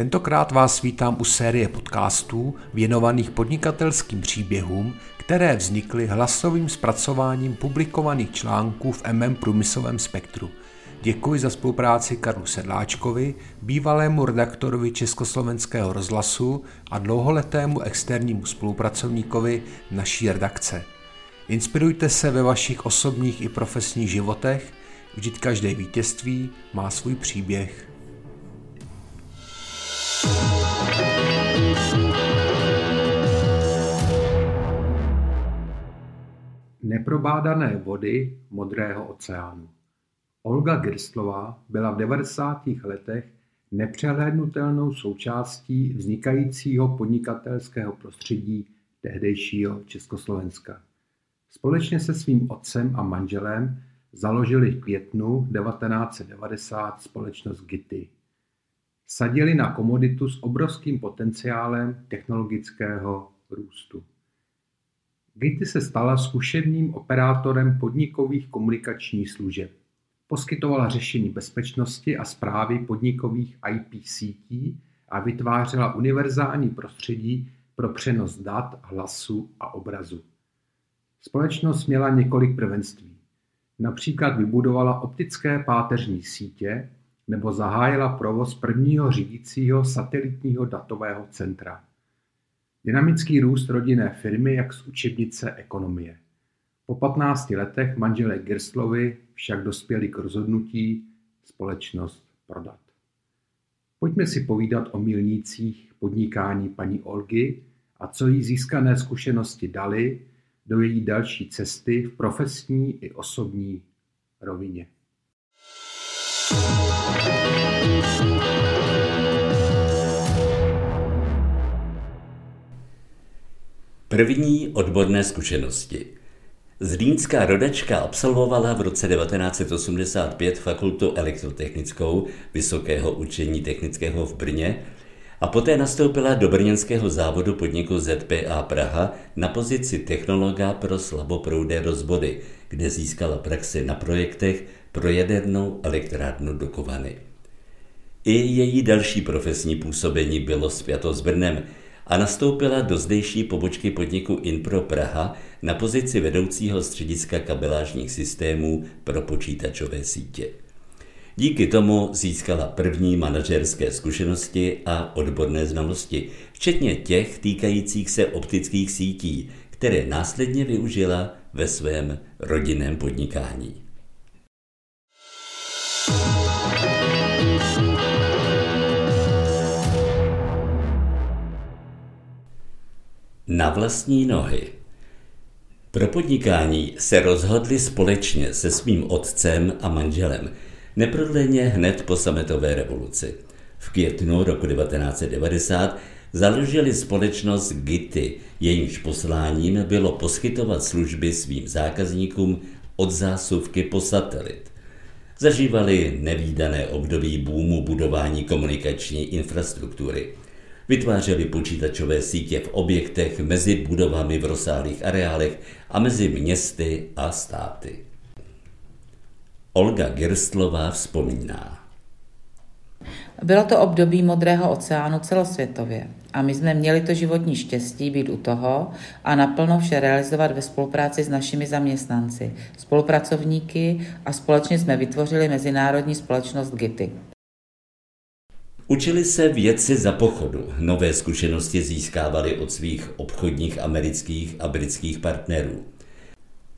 Tentokrát vás vítám u série podcastů věnovaných podnikatelským příběhům, které vznikly hlasovým zpracováním publikovaných článků v MM Průmyslovém spektru. Děkuji za spolupráci Karlu Sedláčkovi, bývalému redaktorovi Československého rozhlasu a dlouholetému externímu spolupracovníkovi naší redakce. Inspirujte se ve vašich osobních i profesních životech, vždyť každé vítězství má svůj příběh. Neprobádané vody Modrého oceánu. Olga Girstlová byla v 90. letech nepřehlédnutelnou součástí vznikajícího podnikatelského prostředí tehdejšího Československa. Společně se svým otcem a manželem založili v květnu 1990 společnost Gity. Sadili na komoditu s obrovským potenciálem technologického růstu. Gity se stala zkušebním operátorem podnikových komunikačních služeb. Poskytovala řešení bezpečnosti a správy podnikových IP sítí a vytvářela univerzální prostředí pro přenos dat, hlasu a obrazu. Společnost měla několik prvenství. Například vybudovala optické páteřní sítě nebo zahájila provoz prvního řídícího satelitního datového centra. Dynamický růst rodinné firmy jak z učebnice ekonomie. Po 15 letech manželé Girstlovi však dospěli k rozhodnutí společnost prodat. Pojďme si povídat o milnících podnikání paní Olgy a co jí získané zkušenosti dali do její další cesty v profesní i osobní rovině. První odborné zkušenosti. Zlínská rodačka absolvovala v roce 1985 fakultu elektrotechnickou Vysokého učení technického v Brně a poté nastoupila do brněnského závodu podniku ZPA Praha na pozici technologa pro slaboproudé rozbody, kde získala praxi na projektech pro jadernou elektrárnu Dukovany. I její další profesní působení bylo spjato s Brnem a nastoupila do zdejší pobočky podniku Inpro Praha na pozici vedoucího střediska kabelážních systémů pro počítačové sítě. Díky tomu získala první manažerské zkušenosti a odborné znalosti, včetně těch týkajících se optických sítí, které následně využila ve svém rodinném podnikání. Na vlastní nohy. Pro podnikání se rozhodli společně se svým otcem a manželem, neprodleně hned po sametové revoluci. V květnu roku 1990 založili společnost Gity, jejímž posláním bylo poskytovat služby svým zákazníkům od zásuvky po satelit. Zažívali nevýdané období boomu budování komunikační infrastruktury. Vytvářeli počítačové sítě v objektech mezi budovami v rozsáhlých areálech a mezi městy a státy. Olga Gerstlová vzpomíná. Bylo to období Modrého oceánu celosvětově a my jsme měli to životní štěstí být u toho a naplno vše realizovat ve spolupráci s našimi zaměstnanci, spolupracovníky a společně jsme vytvořili mezinárodní společnost GITY. Učili se věci za pochodu, nové zkušenosti získávali od svých obchodních amerických a britských partnerů.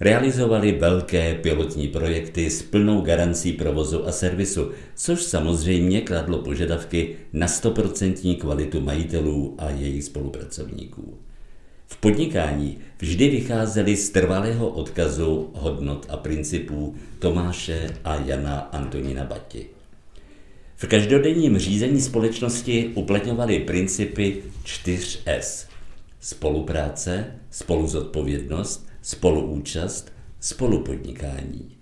Realizovali velké pilotní projekty s plnou garancí provozu a servisu, což samozřejmě kladlo požadavky na 100% kvalitu majitelů a jejich spolupracovníků. V podnikání vždy vycházeli z trvalého odkazu hodnot a principů Tomáše a Jana Antonína Bati. V každodenním řízení společnosti uplatňovali principy 4S. Spolupráce, spoluzodpovědnost, spoluúčast, spolupodnikání.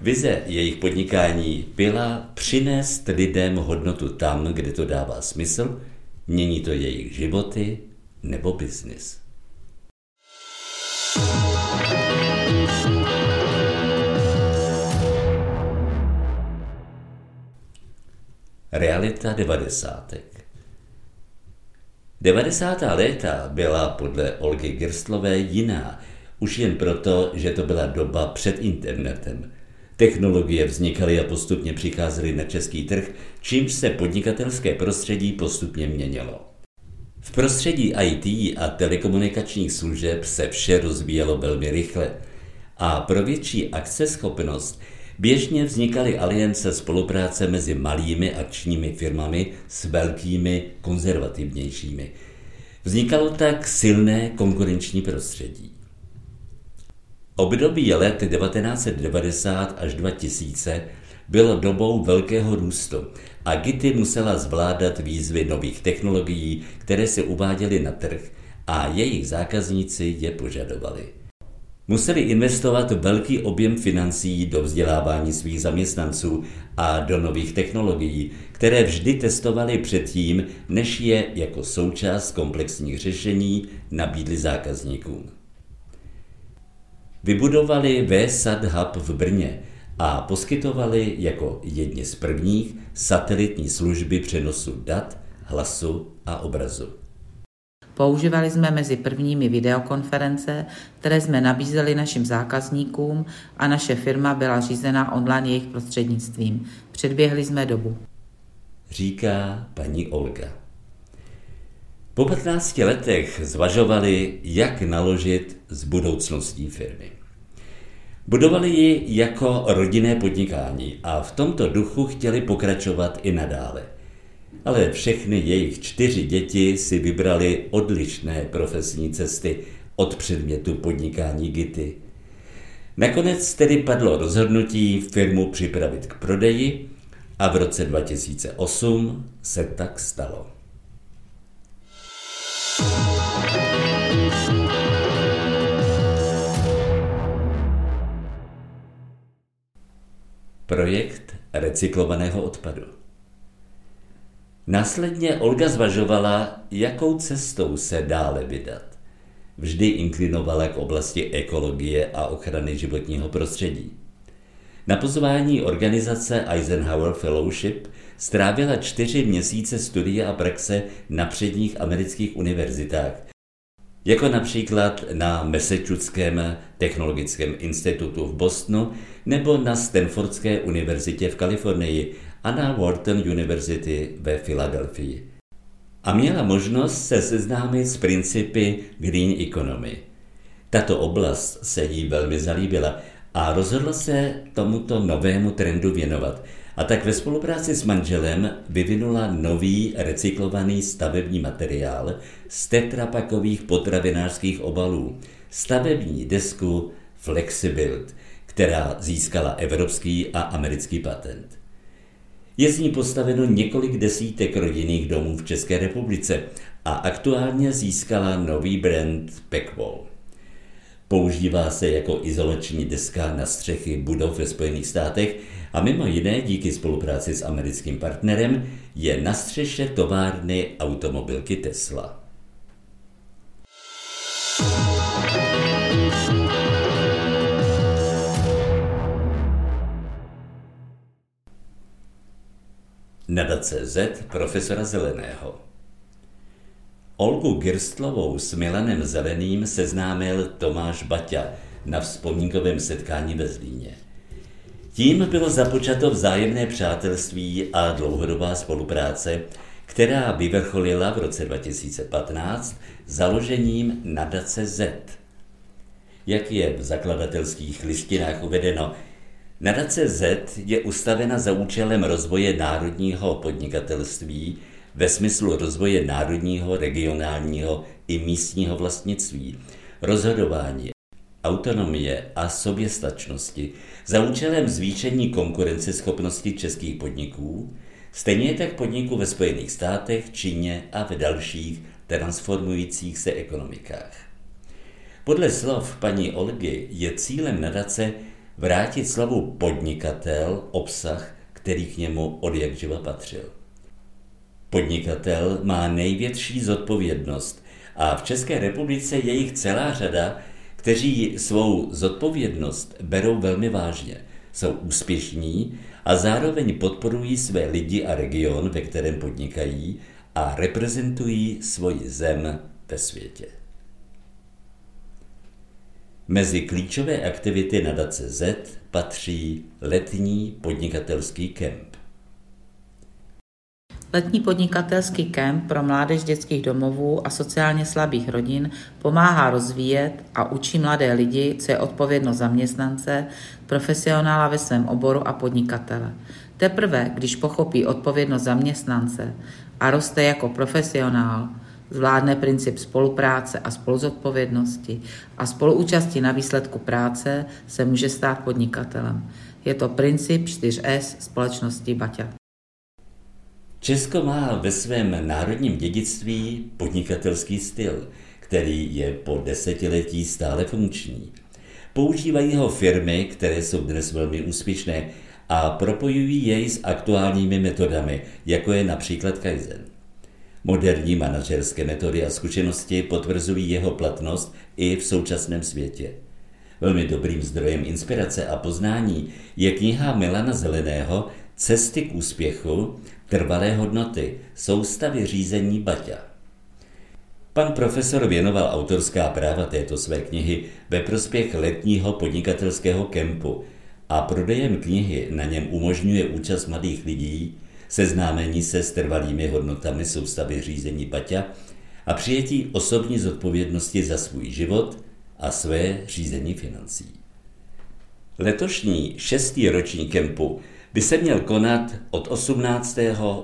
Vize jejich podnikání byla přinést lidem hodnotu tam, kde to dává smysl, mění to jejich životy nebo biznis. Realita devadesátek 90. léta byla podle Olgy Gerstlové jiná, už jen proto, že to byla doba před internetem. Technologie vznikaly a postupně přicházely na český trh, čímž se podnikatelské prostředí postupně měnilo. V prostředí IT a telekomunikačních služeb se vše rozvíjelo velmi rychle a pro větší akceschopnost běžně vznikaly aliance spolupráce mezi malými akčními firmami s velkými konzervativnějšími. Vznikalo tak silné konkurenční prostředí. Období let 1990 až 2000 bylo dobou velkého růstu a Gity musela zvládat výzvy nových technologií, které se uváděly na trh a jejich zákazníci je požadovali. Museli investovat velký objem financí do vzdělávání svých zaměstnanců a do nových technologií, které vždy testovali předtím, než je jako součást komplexních řešení nabídli zákazníkům. Vybudovali VSAT Hub v Brně a poskytovali jako jedni z prvních satelitní služby přenosu dat, hlasu a obrazu. Používali jsme mezi prvními videokonference, které jsme nabízeli našim zákazníkům a naše firma byla řízena online jejich prostřednictvím. Předběhli jsme dobu. Říká paní Olga. Po 15 letech zvažovali, jak naložit s budoucností firmy. Budovali ji jako rodinné podnikání a v tomto duchu chtěli pokračovat i nadále. Ale všechny jejich čtyři děti si vybrali odlišné profesní cesty od předmětu podnikání Gity. Nakonec tedy padlo rozhodnutí firmu připravit k prodeji a v roce 2008 se tak stalo. Projekt recyklovaného odpadu. Následně Olga zvažovala, jakou cestou se dále vydat. Vždy inklinovala k oblasti ekologie a ochrany životního prostředí. Na pozvání organizace Eisenhower Fellowship strávila čtyři měsíce studia a praxe na předních amerických univerzitách, jako například na Massachusettském technologickém institutu v Bostonu nebo na Stanfordské univerzitě v Kalifornii a na Wharton University ve Filadelfii. A měla možnost se seznámit s principy Green Economy. Tato oblast se jí velmi zalíbila a rozhodla se tomuto novému trendu věnovat – a tak ve spolupráci s manželem vyvinula nový recyklovaný stavební materiál z tetrapakových potravinářských obalů, stavební desku Flexibuild, která získala evropský a americký patent. Je z ní postaveno několik desítek rodinných domů v České republice a aktuálně získala nový brand Packwall. Používá se jako izolační deska na střechy budov ve Spojených státech a mimo jiné díky spolupráci s americkým partnerem je na střeše továrny automobilky Tesla. Nadace Z profesora Zeleného Olgu Girstlovou s Milanem Zeleným seznámil Tomáš Baťa na vzpomínkovém setkání ve Zlíně. Tím bylo započato vzájemné přátelství a dlouhodobá spolupráce, která vyvrcholila v roce 2015 založením Nadace Z. Jak je v zakladatelských listinách uvedeno, Nadace Z je ustavena za účelem rozvoje národního podnikatelství ve smyslu rozvoje národního, regionálního i místního vlastnictví, rozhodování, autonomie a soběstačnosti za účelem zvýšení konkurenceschopnosti českých podniků, Stejně tak podniku ve Spojených státech, Číně a v dalších transformujících se ekonomikách. Podle slov paní Olgy je cílem nadace vrátit slavu podnikatel obsah, který k němu od jak živa patřil. Podnikatel má největší zodpovědnost a v České republice je jich celá řada, kteří svou zodpovědnost berou velmi vážně, jsou úspěšní a zároveň podporují své lidi a region, ve kterém podnikají a reprezentují svoji zem ve světě. Mezi klíčové aktivity nadace Z patří letní podnikatelský kemp. Letní podnikatelský kemp pro mládež dětských domovů a sociálně slabých rodin pomáhá rozvíjet a učí mladé lidi, co je odpovědnost zaměstnance, profesionála ve svém oboru a podnikatele. Teprve, když pochopí odpovědnost zaměstnance a roste jako profesionál, zvládne princip spolupráce a spoluzodpovědnosti a spoluúčasti na výsledku práce se může stát podnikatelem. Je to princip 4S společnosti Baťa. Česko má ve svém národním dědictví podnikatelský styl, který je po desetiletí stále funkční. Používají ho firmy, které jsou dnes velmi úspěšné a propojují jej s aktuálními metodami, jako je například Kaizen. Moderní manažerské metody a zkušenosti potvrzují jeho platnost i v současném světě. Velmi dobrým zdrojem inspirace a poznání je kniha Milana Zeleného Cesty k úspěchu, trvalé hodnoty, soustavy řízení Baťa. Pan profesor věnoval autorská práva této své knihy ve prospěch letního podnikatelského kempu a prodejem knihy na něm umožňuje účast mladých lidí, seznámení se s trvalými hodnotami soustavy řízení Baťa a přijetí osobní zodpovědnosti za svůj život a své řízení financí. Letošní šestý roční kempu by se měl konat od 18.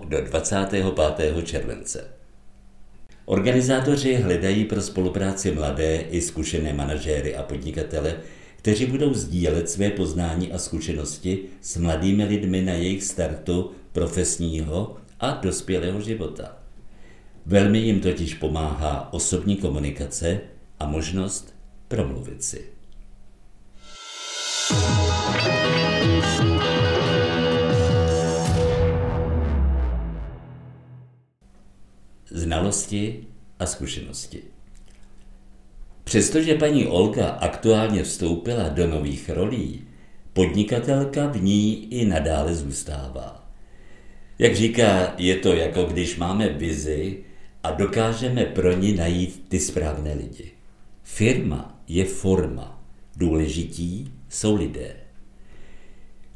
do 25. července. Organizátoři hledají pro spolupráci mladé i zkušené manažéry a podnikatele, kteří budou sdílet své poznání a zkušenosti s mladými lidmi na jejich startu profesního a dospělého života. Velmi jim totiž pomáhá osobní komunikace a možnost promluvit si. Znalosti a zkušenosti. Přestože paní Olga aktuálně vstoupila do nových rolí, podnikatelka v ní i nadále zůstává. Jak říká, je to jako když máme vizi a dokážeme pro ní najít ty správné lidi. Firma je forma, důležití jsou lidé.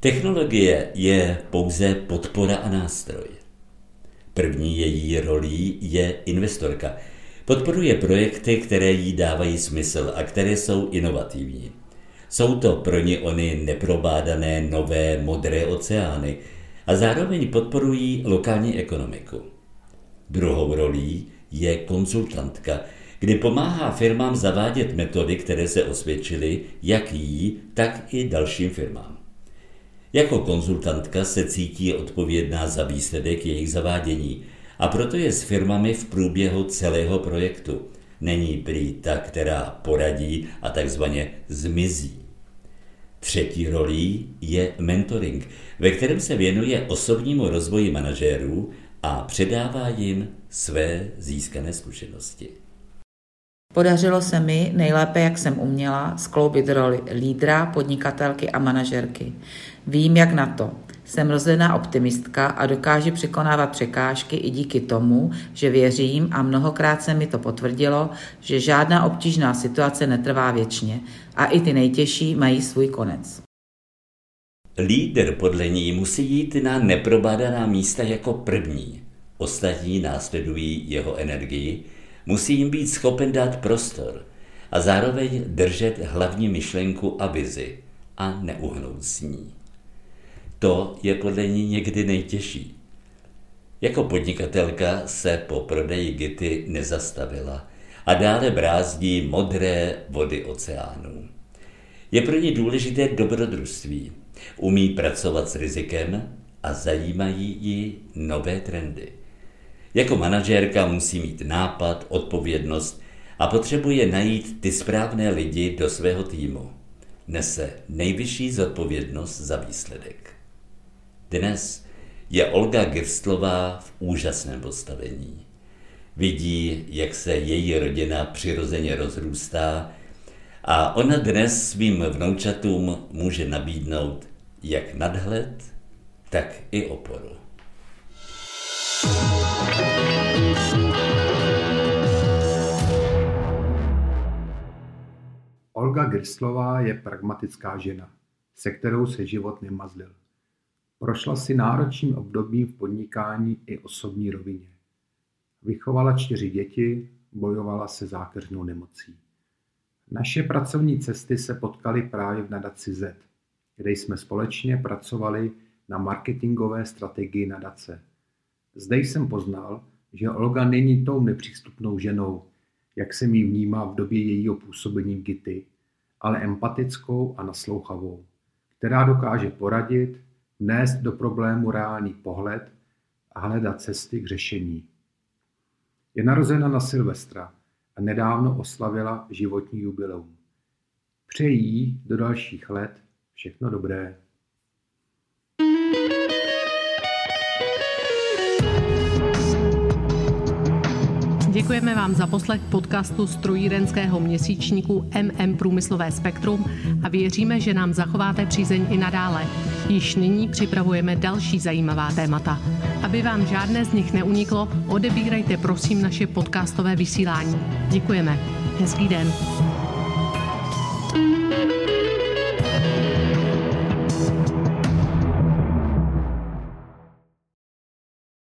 Technologie je pouze podpora a nástroj. První její rolí je investorka. Podporuje projekty, které jí dávají smysl a které jsou inovativní. Jsou to pro ně ony neprobádané nové modré oceány a zároveň podporují lokální ekonomiku. Druhou rolí je konzultantka, kdy pomáhá firmám zavádět metody, které se osvědčily jak jí, tak i dalším firmám. Jako konzultantka se cítí odpovědná za výsledek jejich zavádění a proto je s firmami v průběhu celého projektu. Není prý ta, která poradí a takzvaně zmizí. Třetí rolí je mentoring, ve kterém se věnuje osobnímu rozvoji manažérů a předává jim své získané zkušenosti. Podařilo se mi nejlépe, jak jsem uměla, skloubit roli lídra, podnikatelky a manažerky. Vím, jak na to. Jsem rozhledná optimistka a dokážu překonávat překážky i díky tomu, že věřím a mnohokrát se mi to potvrdilo, že žádná obtížná situace netrvá věčně a i ty nejtěžší mají svůj konec. Líder podle ní musí jít na neprobádaná místa jako první. Ostatní následují jeho energii, musí jim být schopen dát prostor a zároveň držet hlavní myšlenku a vizi a neuhnout s ní. To je podle ní někdy nejtěžší. Jako podnikatelka se po prodeji Gity nezastavila a dále brázdí modré vody oceánů. Je pro ní důležité dobrodružství. Umí pracovat s rizikem a zajímají ji nové trendy. Jako manažérka musí mít nápad, odpovědnost a potřebuje najít ty správné lidi do svého týmu. Nese nejvyšší zodpovědnost za výsledek. Dnes je Olga Girstlová v úžasném postavení. Vidí, jak se její rodina přirozeně rozrůstá a ona dnes svým vnoučatům může nabídnout jak nadhled, tak i oporu. Olga Grslová je pragmatická žena, se kterou se život nemazlil. Prošla si náročným obdobím v podnikání i osobní rovině. Vychovala čtyři děti, bojovala se zákeřnou nemocí. Naše pracovní cesty se potkaly právě v nadaci Z, kde jsme společně pracovali na marketingové strategii nadace. Zde jsem poznal, že Olga není tou nepřístupnou ženou, jak jsem ji vnímá v době jejího působení GITY, ale empatickou a naslouchavou, která dokáže poradit, nést do problému reálný pohled a hledat cesty k řešení. Je narozena na Silvestra a nedávno oslavila životní jubileum. Přeji do dalších let všechno dobré. Děkujeme vám za poslech podcastu strojírenského měsíčníku MM Průmyslové spektrum a věříme, že nám zachováte přízeň i nadále. Již nyní připravujeme další zajímavá témata. Aby vám žádné z nich neuniklo, odebírajte prosím naše podcastové vysílání. Děkujeme. Hezký den.